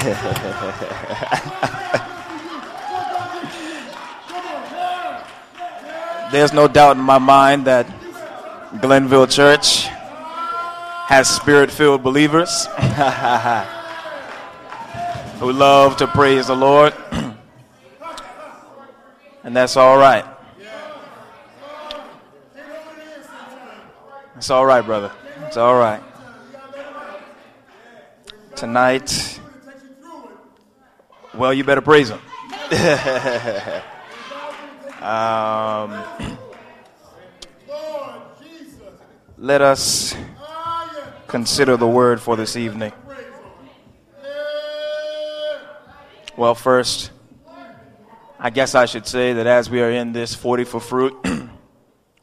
There's no doubt in my mind that Glenville Church has spirit filled believers who love to praise the Lord. and that's all right. It's all right, brother. It's all right. Tonight, well, you better praise him. um, let us consider the word for this evening. Well, first, I guess I should say that as we are in this 40 for fruit,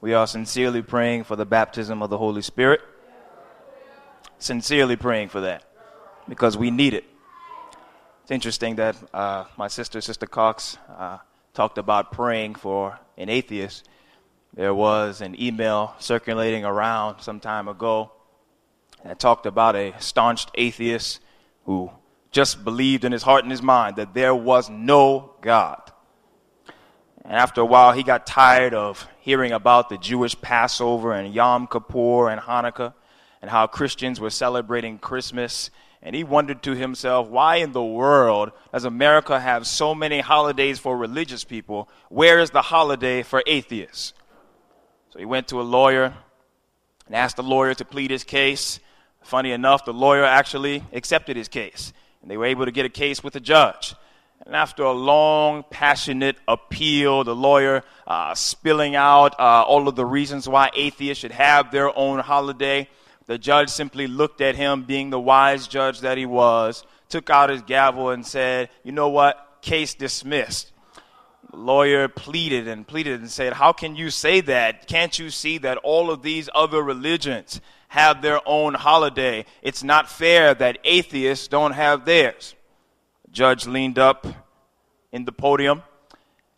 we are sincerely praying for the baptism of the Holy Spirit. Sincerely praying for that because we need it. It's interesting that uh, my sister, Sister Cox, uh, talked about praying for an atheist. There was an email circulating around some time ago that talked about a staunch atheist who just believed in his heart and his mind that there was no God. And after a while, he got tired of hearing about the Jewish Passover and Yom Kippur and Hanukkah and how Christians were celebrating Christmas. And he wondered to himself, why in the world does America have so many holidays for religious people? Where is the holiday for atheists? So he went to a lawyer and asked the lawyer to plead his case. Funny enough, the lawyer actually accepted his case, and they were able to get a case with the judge. And after a long, passionate appeal, the lawyer uh, spilling out uh, all of the reasons why atheists should have their own holiday, the judge simply looked at him, being the wise judge that he was, took out his gavel and said, You know what? Case dismissed. The lawyer pleaded and pleaded and said, How can you say that? Can't you see that all of these other religions have their own holiday? It's not fair that atheists don't have theirs. The judge leaned up in the podium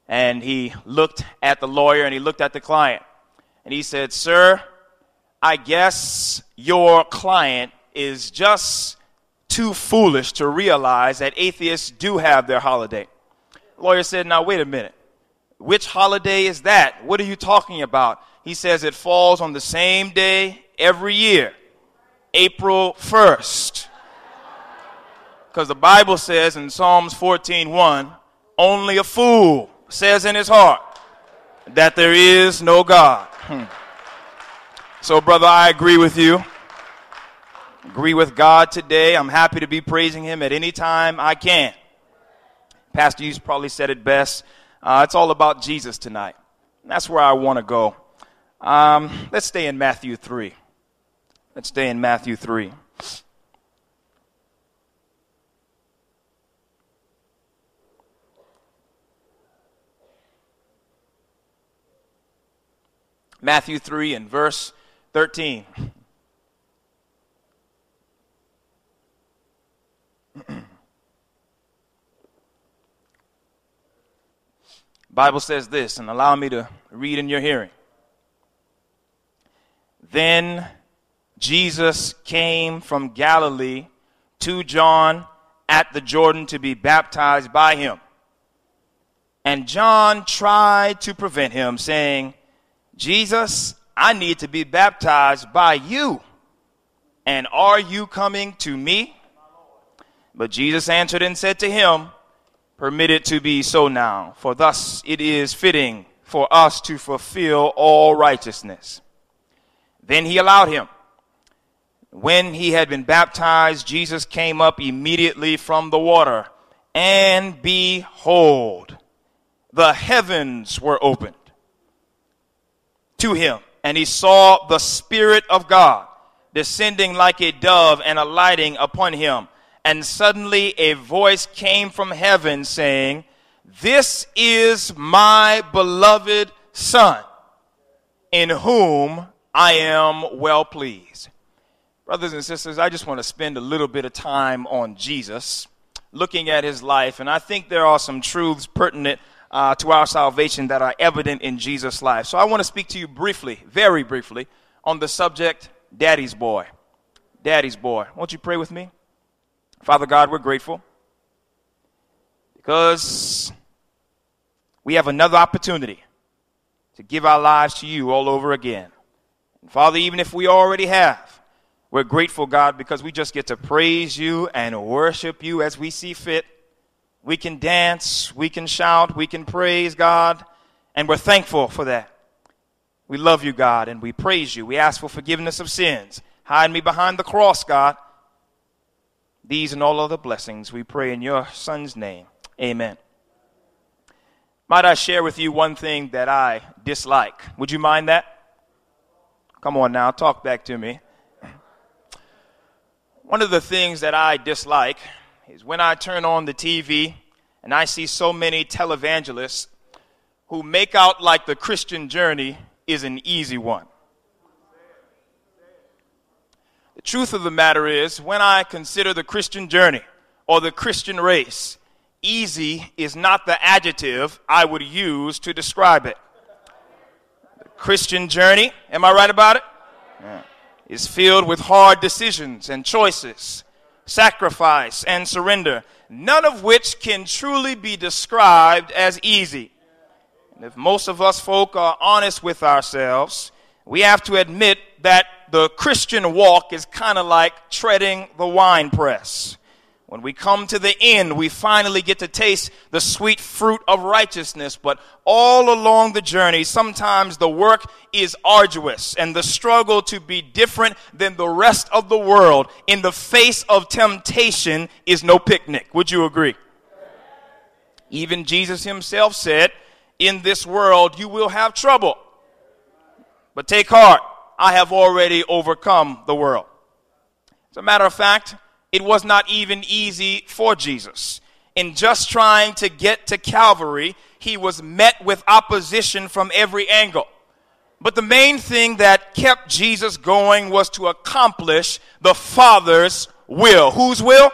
and he looked at the lawyer and he looked at the client. And he said, Sir, I guess your client is just too foolish to realize that atheists do have their holiday. The lawyer said, Now, wait a minute. Which holiday is that? What are you talking about? He says it falls on the same day every year, April 1st. Because the Bible says in Psalms 14:1, only a fool says in his heart that there is no God. Hmm. So, brother, I agree with you. Agree with God today. I'm happy to be praising Him at any time I can. Pastor Hughes probably said it best. Uh, it's all about Jesus tonight. That's where I want to go. Um, let's stay in Matthew 3. Let's stay in Matthew 3. Matthew 3 and verse 13. Bible says this, and allow me to read in your hearing. Then Jesus came from Galilee to John at the Jordan to be baptized by him. And John tried to prevent him, saying, Jesus, I need to be baptized by you. And are you coming to me? But Jesus answered and said to him, Permit it to be so now, for thus it is fitting for us to fulfill all righteousness. Then he allowed him. When he had been baptized, Jesus came up immediately from the water, and behold, the heavens were opened to him and he saw the Spirit of God descending like a dove and alighting upon him. And suddenly a voice came from heaven saying, This is my beloved Son, in whom I am well pleased. Brothers and sisters, I just want to spend a little bit of time on Jesus, looking at his life, and I think there are some truths pertinent uh, to our salvation that are evident in Jesus' life. So I want to speak to you briefly, very briefly, on the subject Daddy's Boy. Daddy's Boy. Won't you pray with me? Father God, we're grateful. Because we have another opportunity to give our lives to you all over again. And Father, even if we already have, we're grateful, God, because we just get to praise you and worship you as we see fit. We can dance, we can shout, we can praise God, and we're thankful for that. We love you, God, and we praise you. We ask for forgiveness of sins. Hide me behind the cross, God. These and all other blessings we pray in your Son's name. Amen. Might I share with you one thing that I dislike? Would you mind that? Come on now, talk back to me. One of the things that I dislike is when I turn on the TV and I see so many televangelists who make out like the Christian journey is an easy one. The truth of the matter is, when I consider the Christian journey or the Christian race, easy is not the adjective I would use to describe it. The Christian journey, am I right about it? Yeah. Is filled with hard decisions and choices, sacrifice and surrender, none of which can truly be described as easy. And if most of us folk are honest with ourselves, we have to admit that the Christian walk is kind of like treading the wine press. When we come to the end, we finally get to taste the sweet fruit of righteousness. But all along the journey, sometimes the work is arduous and the struggle to be different than the rest of the world in the face of temptation is no picnic. Would you agree? Even Jesus himself said, In this world you will have trouble. But take heart, I have already overcome the world. As a matter of fact, it was not even easy for Jesus. In just trying to get to Calvary, he was met with opposition from every angle. But the main thing that kept Jesus going was to accomplish the Father's will. Whose will?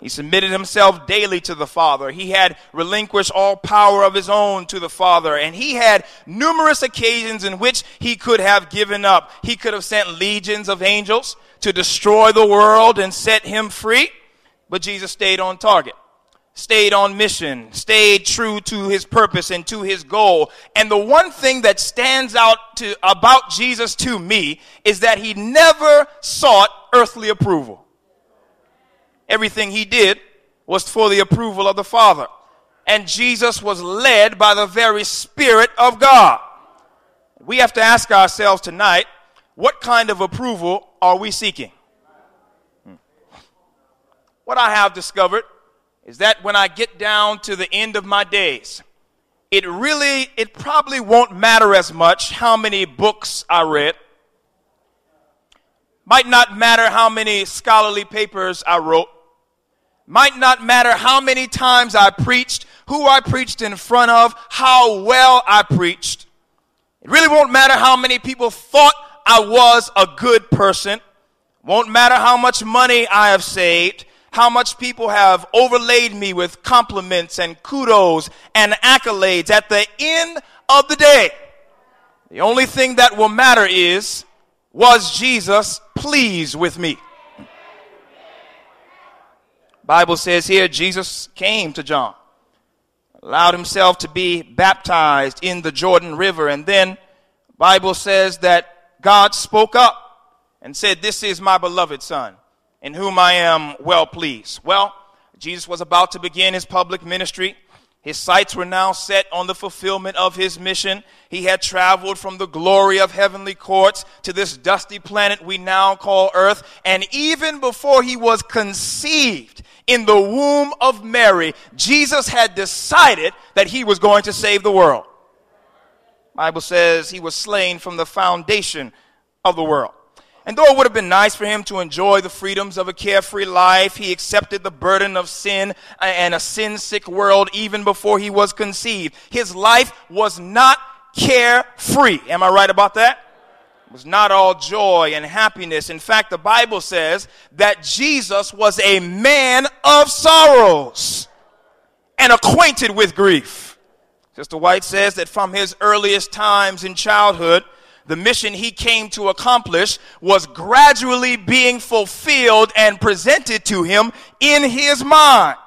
He submitted himself daily to the Father. He had relinquished all power of his own to the Father. And he had numerous occasions in which he could have given up. He could have sent legions of angels to destroy the world and set him free. But Jesus stayed on target, stayed on mission, stayed true to his purpose and to his goal. And the one thing that stands out to, about Jesus to me is that he never sought earthly approval. Everything he did was for the approval of the Father. And Jesus was led by the very Spirit of God. We have to ask ourselves tonight what kind of approval are we seeking? Hmm. What I have discovered is that when I get down to the end of my days, it really, it probably won't matter as much how many books I read. Might not matter how many scholarly papers I wrote might not matter how many times I preached, who I preached in front of, how well I preached. It really won't matter how many people thought I was a good person. Won't matter how much money I have saved, how much people have overlaid me with compliments and kudos and accolades. At the end of the day, the only thing that will matter is, was Jesus pleased with me? Bible says here Jesus came to John, allowed himself to be baptized in the Jordan River, and then Bible says that God spoke up and said, "This is my beloved son, in whom I am well pleased." Well, Jesus was about to begin his public ministry. His sights were now set on the fulfillment of his mission. He had traveled from the glory of heavenly courts to this dusty planet we now call Earth. And even before he was conceived in the womb of Mary, Jesus had decided that he was going to save the world. Bible says he was slain from the foundation of the world. And though it would have been nice for him to enjoy the freedoms of a carefree life, he accepted the burden of sin and a sin sick world even before he was conceived. His life was not carefree. Am I right about that? It was not all joy and happiness. In fact, the Bible says that Jesus was a man of sorrows and acquainted with grief. Sister White says that from his earliest times in childhood, the mission he came to accomplish was gradually being fulfilled and presented to him in his mind.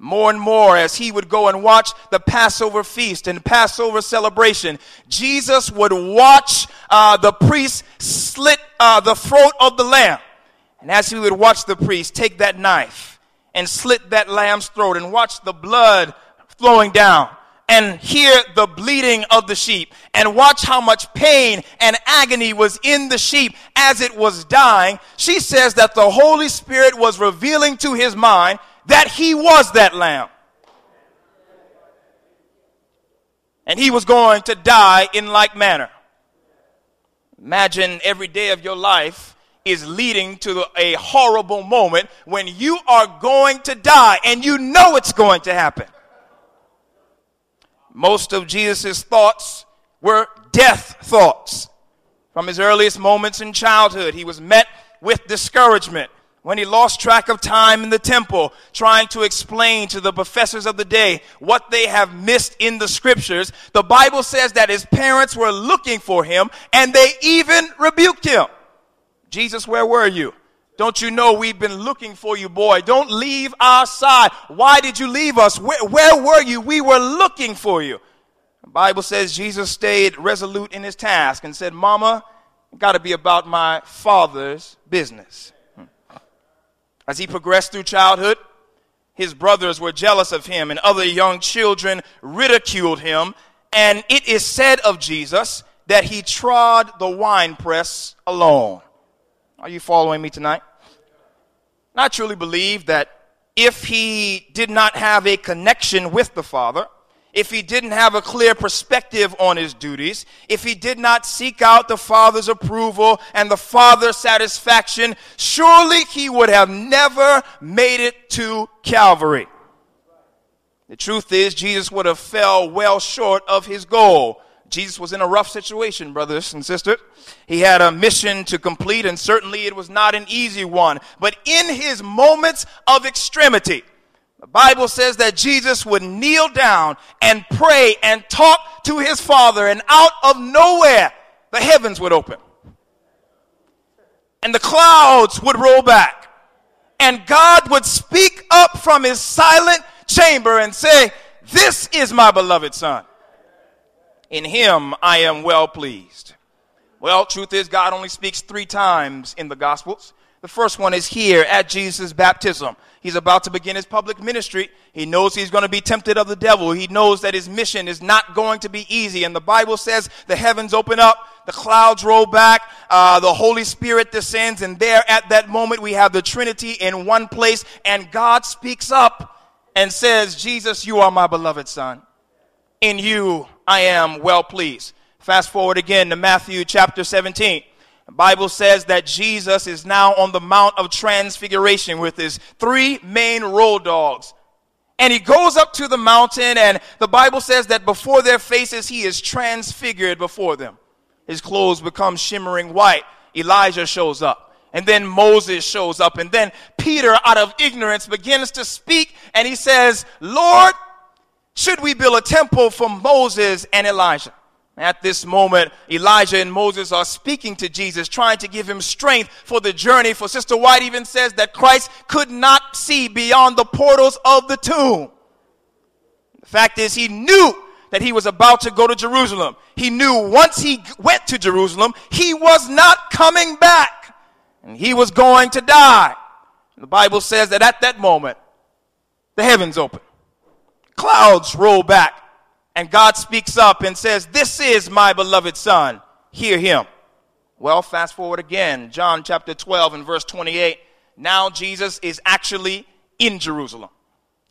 more and more as he would go and watch the Passover feast and Passover celebration. Jesus would watch uh, the priest slit uh, the throat of the lamb. And as he would watch the priest take that knife and slit that lamb's throat and watch the blood flowing down and hear the bleating of the sheep and watch how much pain and agony was in the sheep as it was dying, she says that the Holy Spirit was revealing to his mind that he was that lamb. And he was going to die in like manner. Imagine every day of your life is leading to a horrible moment when you are going to die and you know it's going to happen. Most of Jesus' thoughts were death thoughts. From his earliest moments in childhood, he was met with discouragement when he lost track of time in the temple, trying to explain to the professors of the day what they have missed in the scriptures, the Bible says that his parents were looking for him and they even rebuked him. Jesus, where were you? Don't you know we've been looking for you, boy? Don't leave our side. Why did you leave us? Where, where were you? We were looking for you. The Bible says Jesus stayed resolute in his task and said, Mama, got to be about my father's business. Hmm. As he progressed through childhood, his brothers were jealous of him, and other young children ridiculed him. And it is said of Jesus that he trod the winepress alone. Are you following me tonight? I truly believe that if he did not have a connection with the Father, if he didn't have a clear perspective on his duties, if he did not seek out the Father's approval and the Father's satisfaction, surely he would have never made it to Calvary. The truth is, Jesus would have fell well short of his goal. Jesus was in a rough situation, brothers and sisters. He had a mission to complete, and certainly it was not an easy one. But in his moments of extremity, the Bible says that Jesus would kneel down and pray and talk to his Father, and out of nowhere, the heavens would open. And the clouds would roll back. And God would speak up from his silent chamber and say, This is my beloved Son. In him I am well pleased. Well, truth is, God only speaks three times in the Gospels. The first one is here at Jesus' baptism. He's about to begin his public ministry. He knows he's going to be tempted of the devil. He knows that his mission is not going to be easy. And the Bible says the heavens open up, the clouds roll back, uh, the Holy Spirit descends, and there at that moment we have the Trinity in one place, and God speaks up and says, Jesus, you are my beloved Son. In you I am well pleased. Fast forward again to Matthew chapter 17. The Bible says that Jesus is now on the Mount of Transfiguration with his three main road dogs. And he goes up to the mountain, and the Bible says that before their faces, he is transfigured before them. His clothes become shimmering white. Elijah shows up. And then Moses shows up. And then Peter, out of ignorance, begins to speak. And he says, Lord, should we build a temple for Moses and Elijah? At this moment, Elijah and Moses are speaking to Jesus, trying to give him strength for the journey. For Sister White even says that Christ could not see beyond the portals of the tomb. The fact is, he knew that he was about to go to Jerusalem. He knew once he went to Jerusalem, he was not coming back. And he was going to die. The Bible says that at that moment, the heavens opened. Clouds roll back and God speaks up and says, This is my beloved son. Hear him. Well, fast forward again, John chapter 12 and verse 28. Now Jesus is actually in Jerusalem.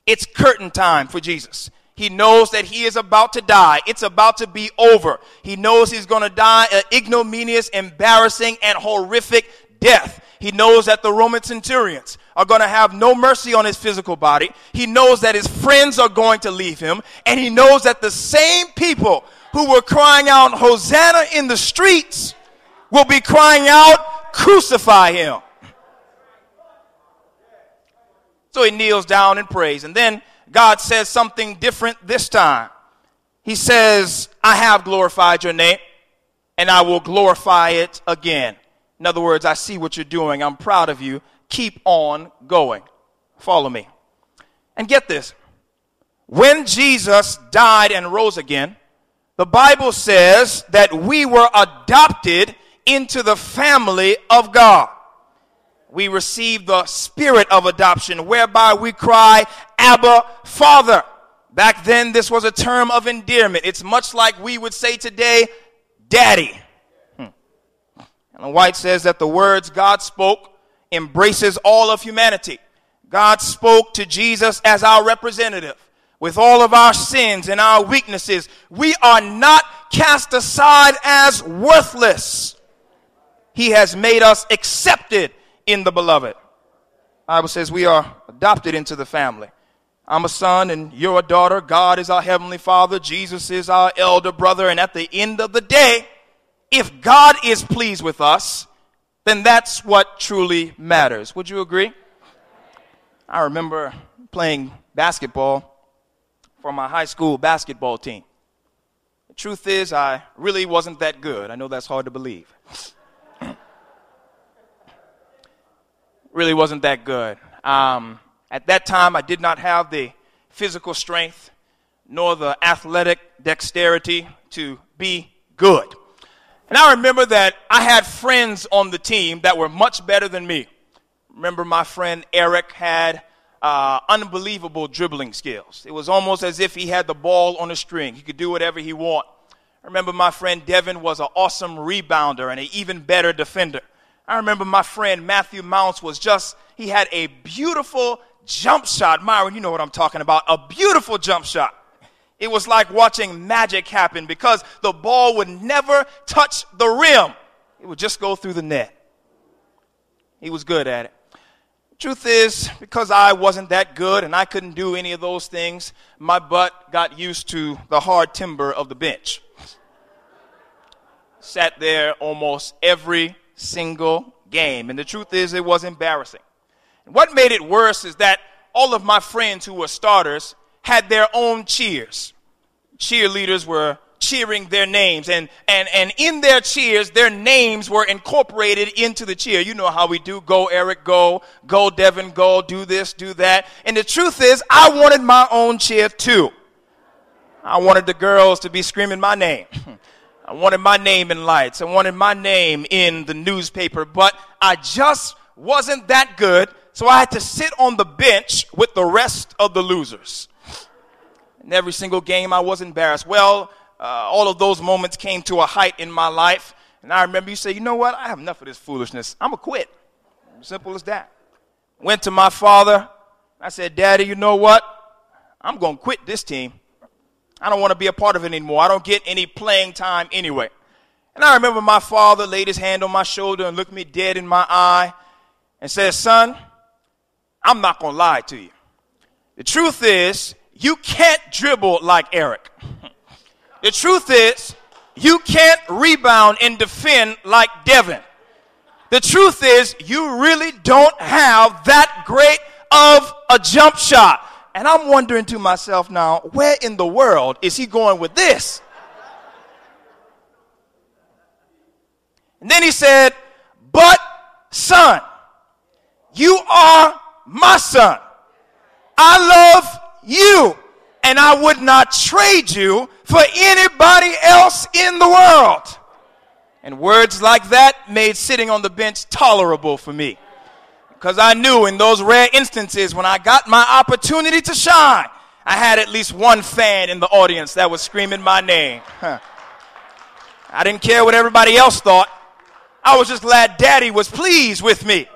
It's curtain time for Jesus. He knows that he is about to die. It's about to be over. He knows he's going to die an ignominious, embarrassing, and horrific death. He knows that the Roman centurions are going to have no mercy on his physical body. He knows that his friends are going to leave him. And he knows that the same people who were crying out, Hosanna in the streets, will be crying out, Crucify him. So he kneels down and prays. And then God says something different this time. He says, I have glorified your name, and I will glorify it again. In other words, I see what you're doing. I'm proud of you. Keep on going. Follow me. And get this when Jesus died and rose again, the Bible says that we were adopted into the family of God. We received the spirit of adoption, whereby we cry, Abba, Father. Back then, this was a term of endearment. It's much like we would say today, Daddy. Hmm. And White says that the words God spoke embraces all of humanity. God spoke to Jesus as our representative with all of our sins and our weaknesses. We are not cast aside as worthless. He has made us accepted in the beloved. Bible says we are adopted into the family. I'm a son and you're a daughter. God is our heavenly father. Jesus is our elder brother. And at the end of the day, if God is pleased with us, then that's what truly matters. Would you agree? I remember playing basketball for my high school basketball team. The truth is, I really wasn't that good. I know that's hard to believe. really wasn't that good. Um, at that time, I did not have the physical strength nor the athletic dexterity to be good. And I remember that I had friends on the team that were much better than me. Remember, my friend Eric had uh, unbelievable dribbling skills. It was almost as if he had the ball on a string. He could do whatever he wanted. I remember my friend Devin was an awesome rebounder and an even better defender. I remember my friend Matthew Mounts was just, he had a beautiful jump shot. Myron, you know what I'm talking about. A beautiful jump shot. It was like watching magic happen because the ball would never touch the rim. It would just go through the net. He was good at it. Truth is, because I wasn't that good and I couldn't do any of those things, my butt got used to the hard timber of the bench. Sat there almost every single game. And the truth is, it was embarrassing. What made it worse is that all of my friends who were starters had their own cheers. Cheerleaders were cheering their names. And, and, and in their cheers, their names were incorporated into the cheer. You know how we do. Go, Eric, go. Go, Devin, go. Do this, do that. And the truth is, I wanted my own cheer too. I wanted the girls to be screaming my name. I wanted my name in lights. I wanted my name in the newspaper, but I just wasn't that good. So I had to sit on the bench with the rest of the losers. In every single game, I was embarrassed. Well, uh, all of those moments came to a height in my life. And I remember you say, you know what? I have enough of this foolishness. I'm going to quit. Simple as that. Went to my father. I said, Daddy, you know what? I'm going to quit this team. I don't want to be a part of it anymore. I don't get any playing time anyway. And I remember my father laid his hand on my shoulder and looked me dead in my eye and said, Son, I'm not going to lie to you. The truth is, you can't dribble like Eric. The truth is, you can't rebound and defend like Devin. The truth is, you really don't have that great of a jump shot. And I'm wondering to myself now, where in the world is he going with this? And then he said, But son, you are my son. I love you and I would not trade you for anybody else in the world. And words like that made sitting on the bench tolerable for me. Because I knew in those rare instances when I got my opportunity to shine, I had at least one fan in the audience that was screaming my name. Huh. I didn't care what everybody else thought. I was just glad daddy was pleased with me.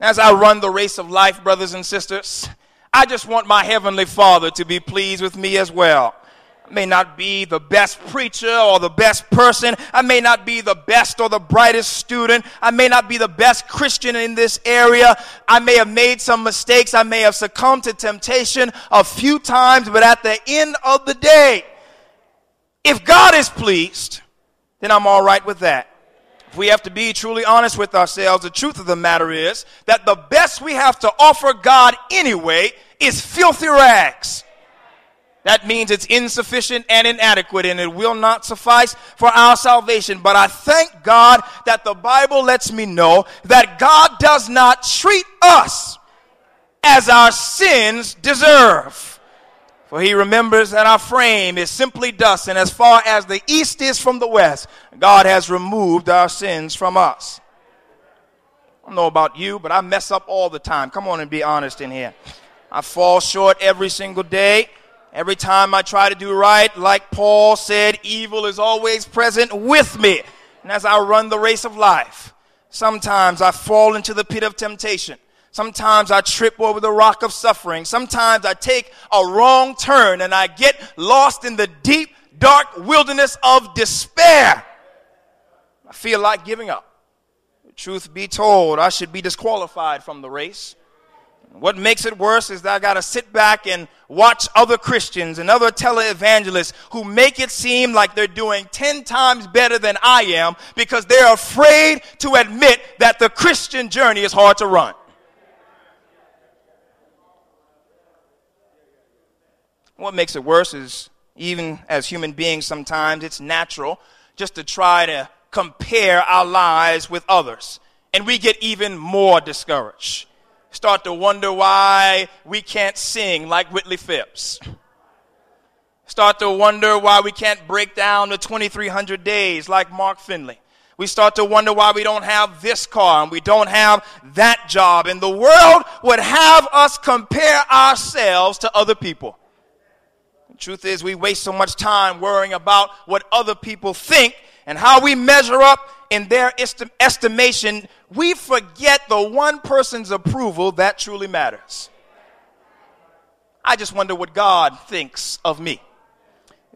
As I run the race of life, brothers and sisters, I just want my heavenly father to be pleased with me as well. I may not be the best preacher or the best person. I may not be the best or the brightest student. I may not be the best Christian in this area. I may have made some mistakes. I may have succumbed to temptation a few times, but at the end of the day, if God is pleased, then I'm all right with that. If we have to be truly honest with ourselves, the truth of the matter is that the best we have to offer God anyway is filthy rags. That means it's insufficient and inadequate and it will not suffice for our salvation. But I thank God that the Bible lets me know that God does not treat us as our sins deserve. For he remembers that our frame is simply dust, and as far as the east is from the west, God has removed our sins from us. I don't know about you, but I mess up all the time. Come on and be honest in here. I fall short every single day. Every time I try to do right, like Paul said, evil is always present with me. And as I run the race of life, sometimes I fall into the pit of temptation. Sometimes I trip over the rock of suffering. Sometimes I take a wrong turn and I get lost in the deep, dark wilderness of despair. I feel like giving up. Truth be told, I should be disqualified from the race. What makes it worse is that I got to sit back and watch other Christians and other televangelists who make it seem like they're doing 10 times better than I am because they're afraid to admit that the Christian journey is hard to run. What makes it worse is, even as human beings, sometimes it's natural just to try to compare our lives with others. And we get even more discouraged. Start to wonder why we can't sing like Wintley Phipps. Start to wonder why we can't break down the 2300 days like Mark Finley. We start to wonder why we don't have this car and we don't have that job. And the world would have us compare ourselves to other people. The truth is, we waste so much time worrying about what other people think and how we measure up in their estimation. We forget the one person's approval that truly matters. I just wonder what God thinks of me.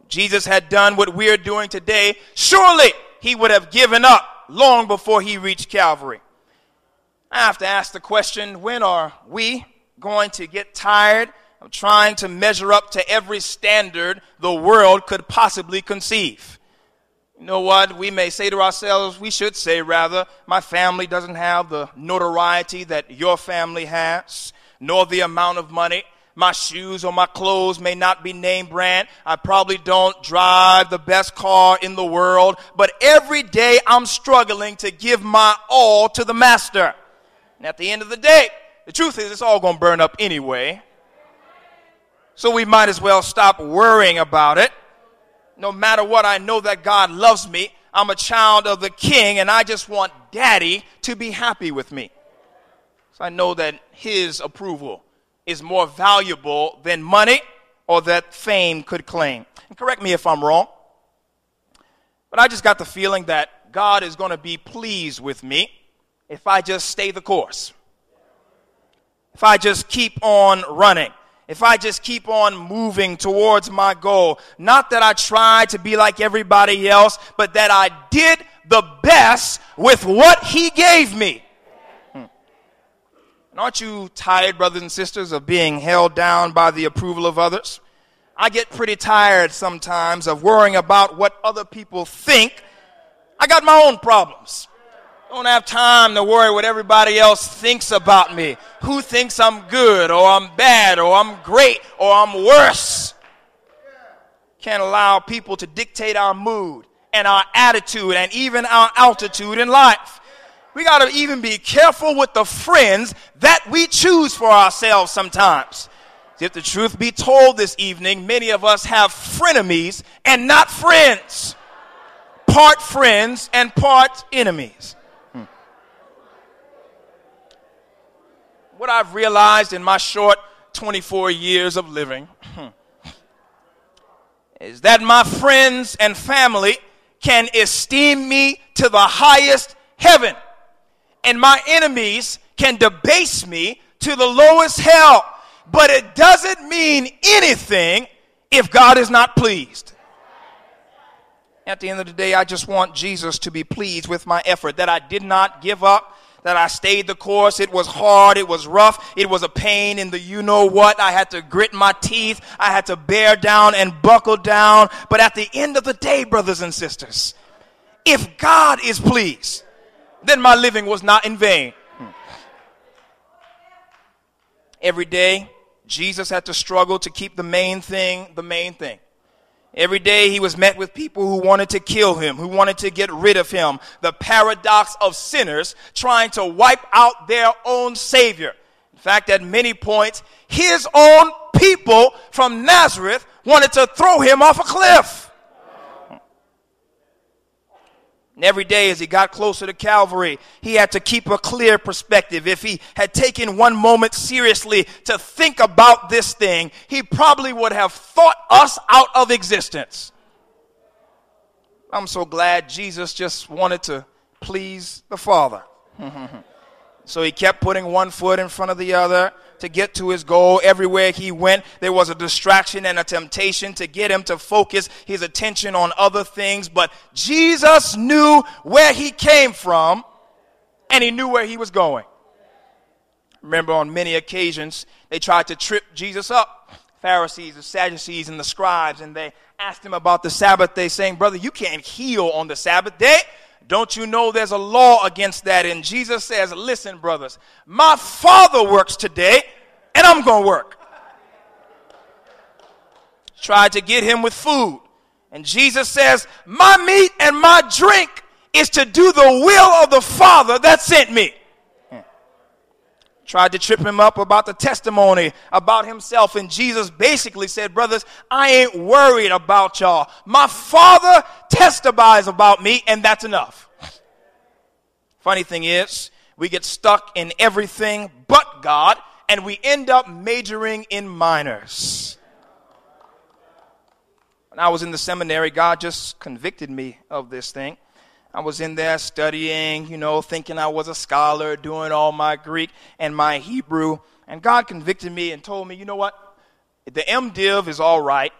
Jesus had done what we're doing today, surely he would have given up long before he reached Calvary. I have to ask the question when are we going to get tired of trying to measure up to every standard the world could possibly conceive. You know what? We may say to ourselves, we should say rather, my family doesn't have the notoriety that your family has, nor the amount of money. My shoes or my clothes may not be name brand. I probably don't drive the best car in the world, but every day I'm struggling to give my all to the master. And at the end of the day, the truth is it's all going to burn up anyway. So we might as well stop worrying about it. No matter what, I know that God loves me. I'm a child of the king and I just want daddy to be happy with me. So I know that his approval is more valuable than money or that fame could claim. And correct me if I'm wrong, but I just got the feeling that God is going to be pleased with me if I just stay the course. If I just keep on running if I just keep on moving towards my goal. Not that I tried to be like everybody else, but that I did the best with what He gave me. Hmm. Aren't you tired, brothers and sisters, of being held down by the approval of others? I get pretty tired sometimes of worrying about what other people think. I got my own problems. Don't have time to worry what everybody else thinks about me. Who thinks I'm good or I'm bad or I'm great or I'm worse. Can't allow people to dictate our mood and our attitude and even our altitude in life. We got to even be careful with the friends that we choose for ourselves sometimes. If the truth be told this evening, many of us have frenemies and not friends. Part friends and part enemies. What I've realized in my short 24 years of living is that my friends and family can esteem me to the highest heaven, and my enemies can debase me to the lowest hell. But it doesn't mean anything if God is not pleased. At the end of the day, I just want Jesus to be pleased with my effort, that I did not give up, that I stayed the course. It was hard. It was rough. It was a pain in the you know what. I had to grit my teeth. I had to bear down and buckle down. But at the end of the day, brothers and sisters, if God is pleased, then my living was not in vain. Hmm. Every day, Jesus had to struggle to keep the main thing the main thing. Every day he was met with people who wanted to kill him, who wanted to get rid of him. The paradox of sinners trying to wipe out their own Savior. In fact, at many points, his own people from Nazareth wanted to throw him off a cliff. And every day as he got closer to Calvary, he had to keep a clear perspective. If he had taken one moment seriously to think about this thing, he probably would have thought us out of existence. I'm so glad Jesus just wanted to please the Father. so he kept putting one foot in front of the other to get to his goal. Everywhere he went, there was a distraction and a temptation to get him to focus his attention on other things. But Jesus knew where he came from and he knew where he was going. Remember, on many occasions, they tried to trip Jesus up. Pharisees, the Sadducees, and the scribes, and they asked him about the Sabbath day, saying, Brother, you can't heal on the Sabbath day. Don't you know there's a law against that? And Jesus says, Listen, brothers, my Father works today, and I'm going to work. Tried to get him with food. And Jesus says, My meat and my drink is to do the will of the Father that sent me tried to trip him up about the testimony about himself. And Jesus basically said, Brothers, I ain't worried about y'all. My Father testifies about me, and that's enough. Funny thing is, we get stuck in everything but God, and we end up majoring in minors. When I was in the seminary, God just convicted me of this thing. I was in there studying, you know, thinking I was a scholar, doing all my Greek and my Hebrew. And God convicted me and told me, you know what? The MDiv is all right,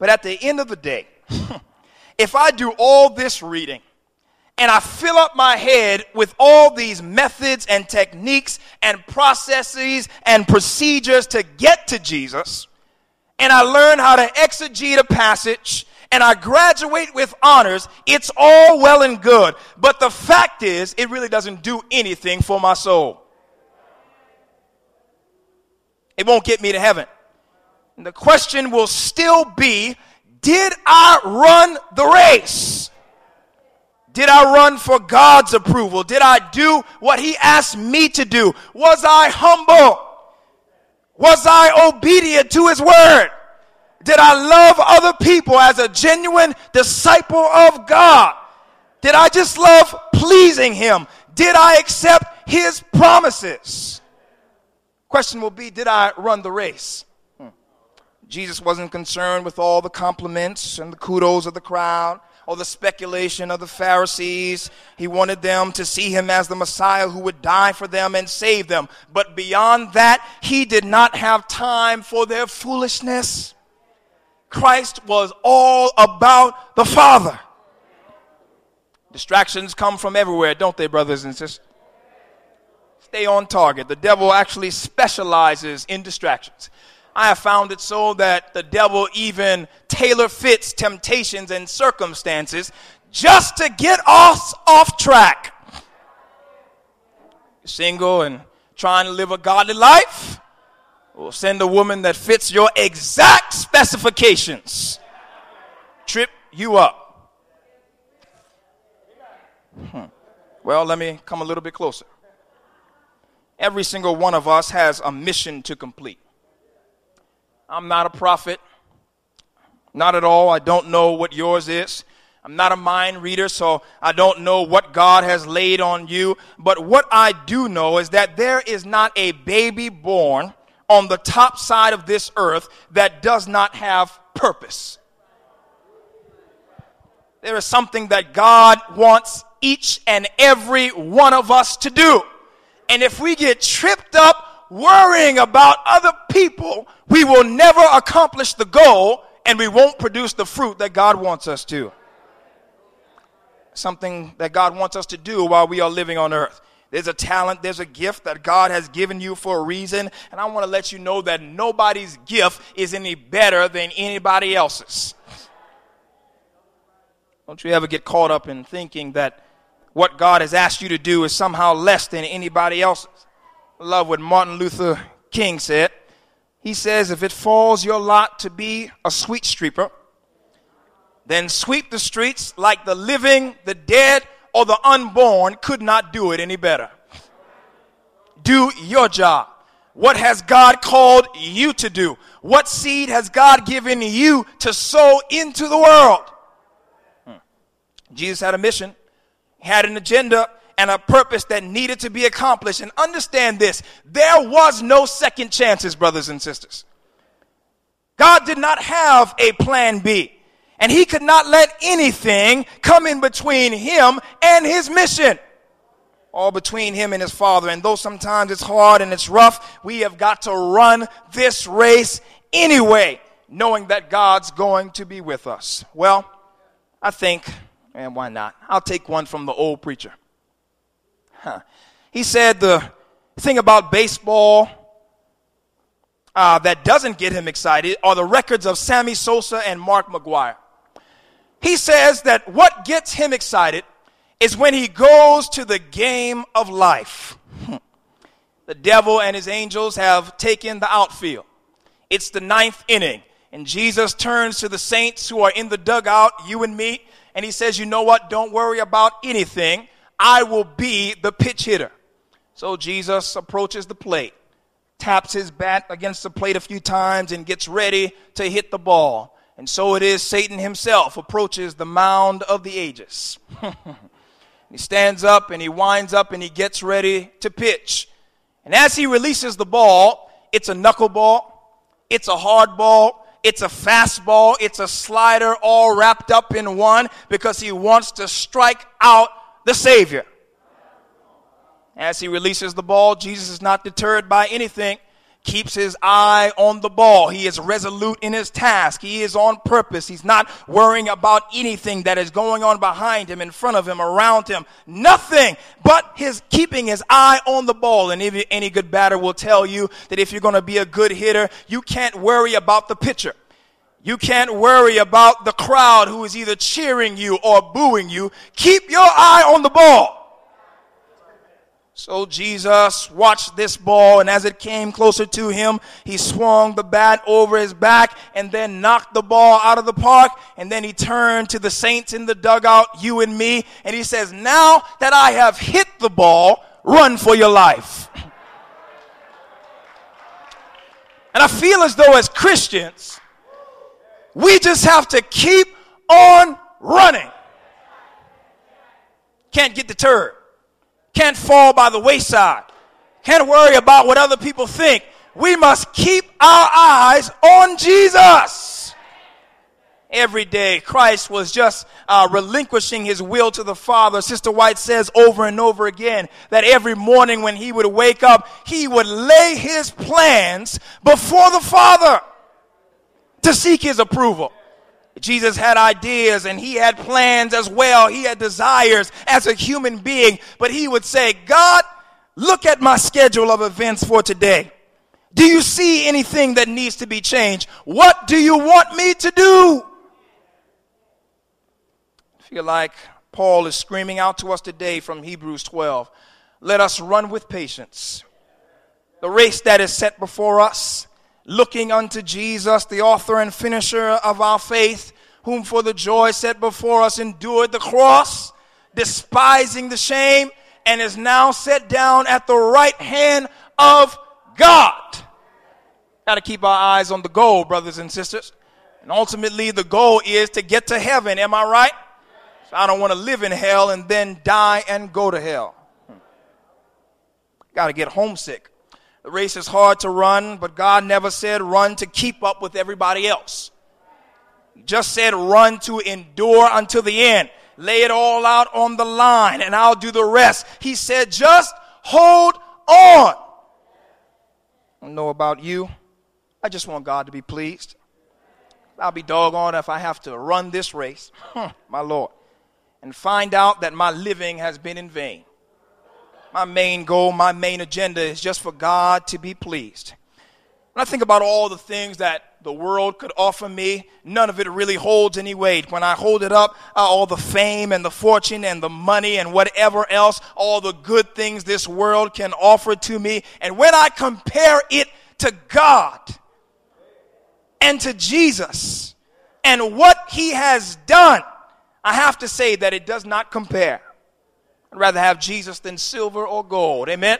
but at the end of the day, if I do all this reading and I fill up my head with all these methods and techniques and processes and procedures to get to Jesus, and I learn how to exegete a passage and I graduate with honors, it's all well and good. But the fact is, it really doesn't do anything for my soul. It won't get me to heaven. And the question will still be Did I run the race? Did I run for God's approval? Did I do what He asked me to do? Was I humble? Was I obedient to His word? Did I love other people as a genuine disciple of God? Did I just love pleasing Him? Did I accept His promises? Question will be Did I run the race? Hmm. Jesus wasn't concerned with all the compliments and the kudos of the crowd or the speculation of the Pharisees. He wanted them to see him as the Messiah who would die for them and save them. But beyond that, he did not have time for their foolishness. Christ was all about the Father. Distractions come from everywhere, don't they, brothers and sisters? Stay on target. The devil actually specializes in distractions. I have found it so that the devil even tailor fits temptations and circumstances just to get us off track. single and trying to live a godly life? We'll send a woman that fits your exact specifications. Trip you up. Hmm. Well, let me come a little bit closer. Every single one of us has a mission to complete. I'm not a prophet. Not at all. I don't know what yours is. I'm not a mind reader, so I don't know what God has laid on you. But what I do know is that there is not a baby born on the top side of this earth that does not have purpose. There is something that God wants each and every one of us to do. And if we get tripped up worrying about other people, we will never accomplish the goal and we won't produce the fruit that God wants us to. Something that God wants us to do while we are living on earth. There's a talent, there's a gift that God has given you for a reason. And I want to let you know that nobody's gift is any better than anybody else's. Don't you ever get caught up in thinking that what God has asked you to do is somehow less than anybody else's. I love what Martin Luther King said. He says, if it falls your lot to be a sweet streeper, then sweep the streets like the living, the dead, or the unborn could not do it any better. Do your job. What has God called you to do? What seed has God given you to sow into the world? Hmm. Jesus had a mission, had an agenda, and a purpose that needed to be accomplished. And understand this there was no second chances, brothers and sisters. God did not have a plan B. And he could not let anything come in between him and his mission. All between him and his father. And though sometimes it's hard and it's rough, we have got to run this race anyway, knowing that God's going to be with us. Well, I think, and why not? I'll take one from the old preacher. Huh. He said the thing about baseball uh, that doesn't get him excited are the records of Sammy Sosa and Mark McGwire. He says that what gets him excited is when he goes to the game of life. the devil and his angels have taken the outfield. It's the ninth inning, and Jesus turns to the saints who are in the dugout, you and me, and he says, You know what? Don't worry about anything. I will be the pitch hitter. So Jesus approaches the plate, taps his bat against the plate a few times, and gets ready to hit the ball. And so it is Satan himself approaches the mound of the ages. he stands up and he winds up and he gets ready to pitch. And as he releases the ball, it's a knuckleball, it's a hard ball, it's a fastball, it's a slider all wrapped up in one because he wants to strike out the Savior. As he releases the ball, Jesus is not deterred by anything keeps his eye on the ball. He is resolute in his task. He is on purpose. He's not worrying about anything that is going on behind him, in front of him, around him. Nothing but his keeping his eye on the ball. And if any good batter will tell you that if you're going to be a good hitter, you can't worry about the pitcher. You can't worry about the crowd who is either cheering you or booing you. Keep your eye on the ball. So Jesus watched this ball, and as it came closer to him, he swung the bat over his back and then knocked the ball out of the park. And then he turned to the saints in the dugout, you and me, and he says, Now that I have hit the ball, run for your life. And I feel as though as Christians, we just have to keep on running. Can't get deterred can't fall by the wayside, can't worry about what other people think. We must keep our eyes on Jesus. Every day, Christ was just uh, relinquishing his will to the Father. Sister White says over and over again that every morning when he would wake up, he would lay his plans before the Father to seek his approval. Jesus had ideas and he had plans as well. He had desires as a human being, but he would say, God, look at my schedule of events for today. Do you see anything that needs to be changed? What do you want me to do? I feel like Paul is screaming out to us today from Hebrews 12. Let us run with patience the race that is set before us looking unto Jesus, the author and finisher of our faith, whom for the joy set before us endured the cross, despising the shame, and is now set down at the right hand of God. Got to keep our eyes on the goal, brothers and sisters. And ultimately, the goal is to get to heaven. Am I right? So I don't want to live in hell and then die and go to hell. Hmm. Got to get homesick. The race is hard to run, but God never said run to keep up with everybody else. Just said run to endure until the end. Lay it all out on the line and I'll do the rest. He said just hold on. I don't know about you. I just want God to be pleased. I'll be doggone if I have to run this race, my Lord, and find out that my living has been in vain my main goal, my main agenda is just for God to be pleased. When I think about all the things that the world could offer me, none of it really holds any weight. When I hold it up, uh, all the fame and the fortune and the money and whatever else, all the good things this world can offer to me, and when I compare it to God and to Jesus and what He has done, I have to say that it does not compare. I'd rather have Jesus than silver or gold. Amen?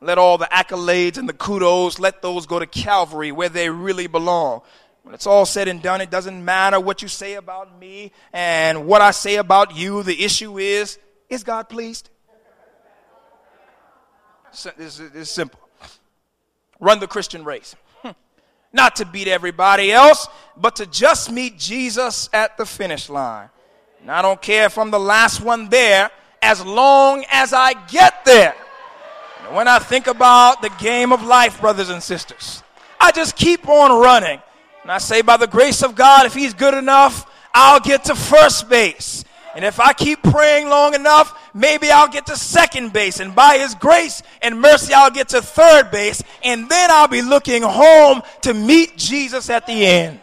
Let all the accolades and the kudos, let those go to Calvary where they really belong. When it's all said and done, it doesn't matter what you say about me and what I say about you. The issue is, is God pleased? This is simple. Run the Christian race. Not to beat everybody else, but to just meet Jesus at the finish line. And I don't care if I'm the last one there, as long as I get there. And when I think about the game of life, brothers and sisters, I just keep on running. And I say, by the grace of God, if He's good enough, I'll get to first base. And if I keep praying long enough, maybe I'll get to second base. And by His grace and mercy, I'll get to third base. And then I'll be looking home to meet Jesus at the end.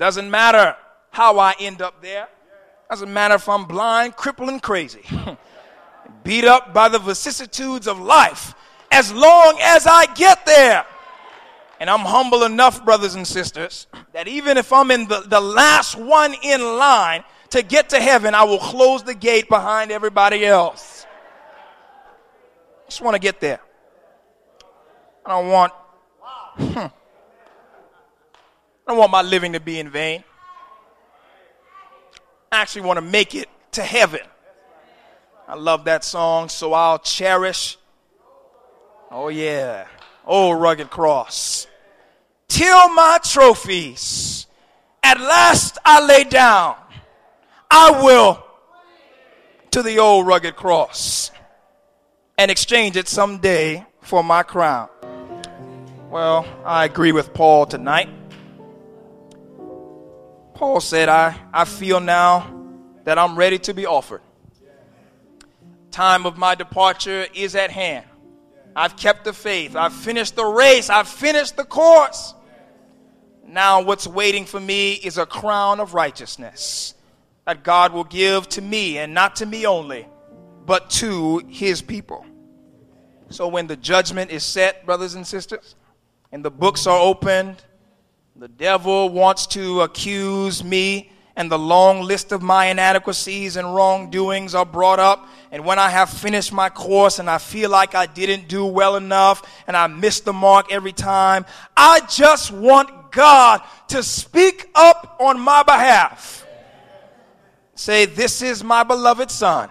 Doesn't matter how I end up there. Doesn't matter if I'm blind, crippled, and crazy. Beat up by the vicissitudes of life. As long as I get there. And I'm humble enough, brothers and sisters, that even if I'm in the, the last one in line to get to heaven, I will close the gate behind everybody else. I just want to get there. I don't want. Hmm, I don't want my living to be in vain. I actually want to make it to heaven. I love that song, so I'll cherish. Oh, yeah. Oh, rugged cross till my trophies at last I lay down, I will to the old rugged cross and exchange it someday for my crown. Well, I agree with Paul tonight. Paul said, I, I feel now that I'm ready to be offered. Time of my departure is at hand. I've kept the faith. I've finished the race. I've finished the course. Now, what's waiting for me is a crown of righteousness that God will give to me, and not to me only, but to his people. So, when the judgment is set, brothers and sisters, and the books are opened, the devil wants to accuse me, and the long list of my inadequacies and wrongdoings are brought up. And when I have finished my course and I feel like I didn't do well enough and I missed the mark every time, I just want God to speak up on my behalf. Say, This is my beloved Son.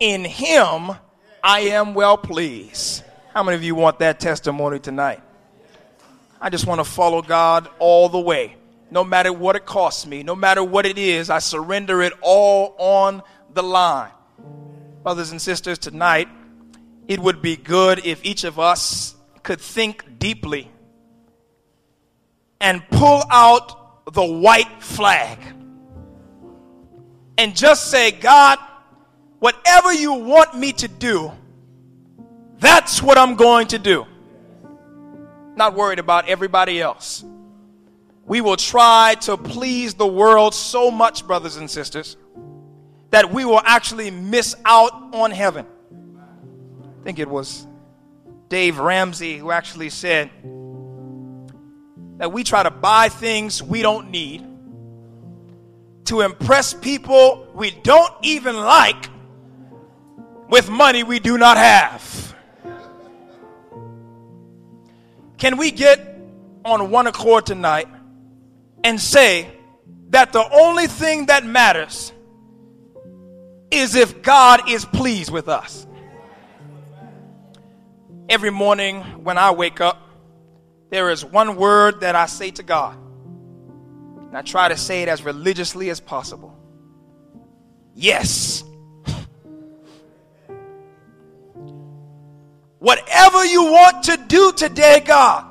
In him I am well pleased. How many of you want that testimony tonight? I just want to follow God all the way. No matter what it costs me, no matter what it is, I surrender it all on the line. Brothers and sisters, tonight, it would be good if each of us could think deeply and pull out the white flag and just say, God, whatever you want me to do, that's what I'm going to do. Not worried about everybody else. We will try to please the world so much, brothers and sisters, that we will actually miss out on heaven. I think it was Dave Ramsey who actually said, that we try to buy things we don't need, to impress people we don't even like with money we do not have. Can we get on one accord tonight and say that the only thing that matters is if God is pleased with us? Every morning when I wake up, there is one word that I say to God. And I try to say it as religiously as possible. Yes. Whatever you want to do today, God.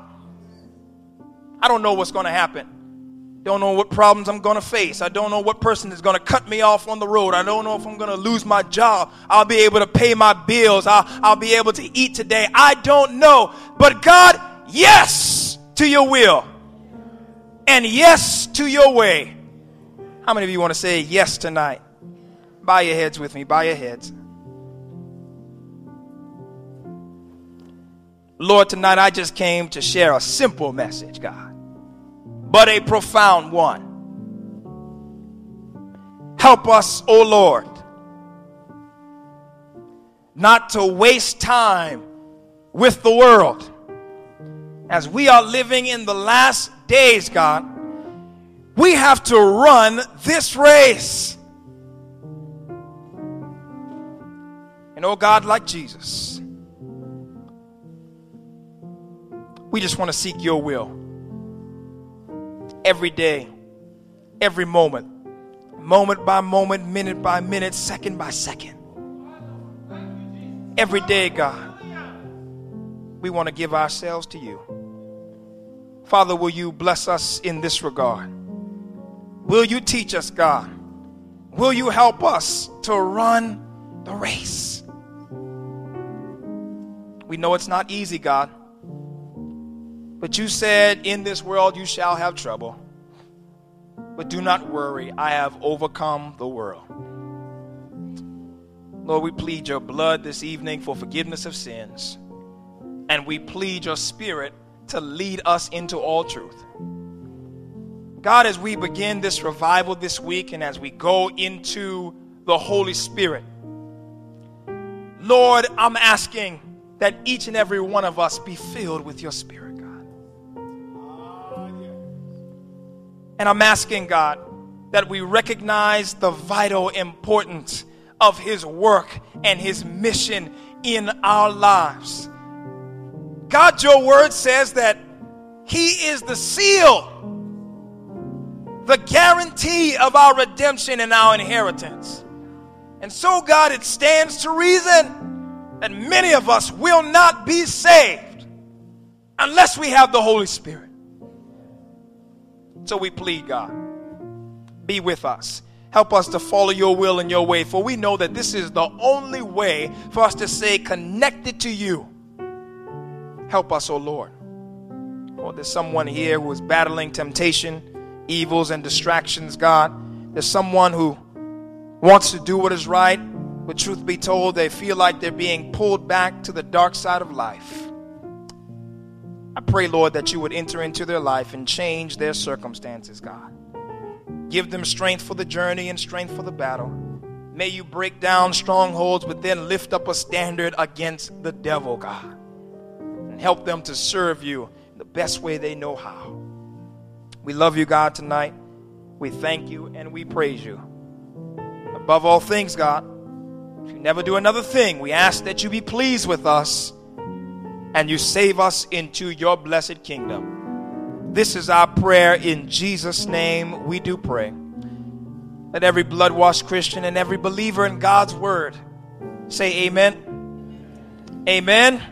I don't know what's going to happen. Don't know what problems I'm going to face. I don't know what person is going to cut me off on the road. I don't know if I'm going to lose my job. I'll be able to pay my bills. I'll, I'll be able to eat today. I don't know. But God, yes to your will and yes to your way. How many of you want to say yes tonight? Bow your heads with me. Bow your heads. Lord, tonight I just came to share a simple message, God, but a profound one. Help us, O oh Lord, not to waste time with the world. As we are living in the last days, God, we have to run this race. And oh God, like Jesus, we just want to seek your will every day, every moment, moment by moment, minute by minute, second by second. Every day, God, we want to give ourselves to you. Father, will you bless us in this regard? Will you teach us, God? Will you help us to run the race? We know it's not easy, God. But you said, In this world you shall have trouble. But do not worry, I have overcome the world. Lord, we plead your blood this evening for forgiveness of sins. And we plead your spirit to lead us into all truth. God, as we begin this revival this week and as we go into the Holy Spirit, Lord, I'm asking that each and every one of us be filled with your Spirit. And I'm asking God that we recognize the vital importance of His work and His mission in our lives. God, your word says that He is the seal, the guarantee of our redemption and our inheritance. And so, God, it stands to reason that many of us will not be saved unless we have the Holy Spirit. So we plead, God, be with us. Help us to follow your will and your way, for we know that this is the only way for us to stay connected to you. Help us, O oh Lord. Or there's someone here who is battling temptation, evils, and distractions, God. There's someone who wants to do what is right, but truth be told, they feel like they're being pulled back to the dark side of life. Pray, Lord, that you would enter into their life and change their circumstances, God. Give them strength for the journey and strength for the battle. May you break down strongholds, but then lift up a standard against the devil, God. And help them to serve you the best way they know how. We love you, God, tonight. We thank you and we praise you. Above all things, God, if you never do another thing, we ask that you be pleased with us and you save us into your blessed kingdom. This is our prayer in Jesus' name. We do pray. Let every blood washed Christian and every believer in God's word say. Amen amen.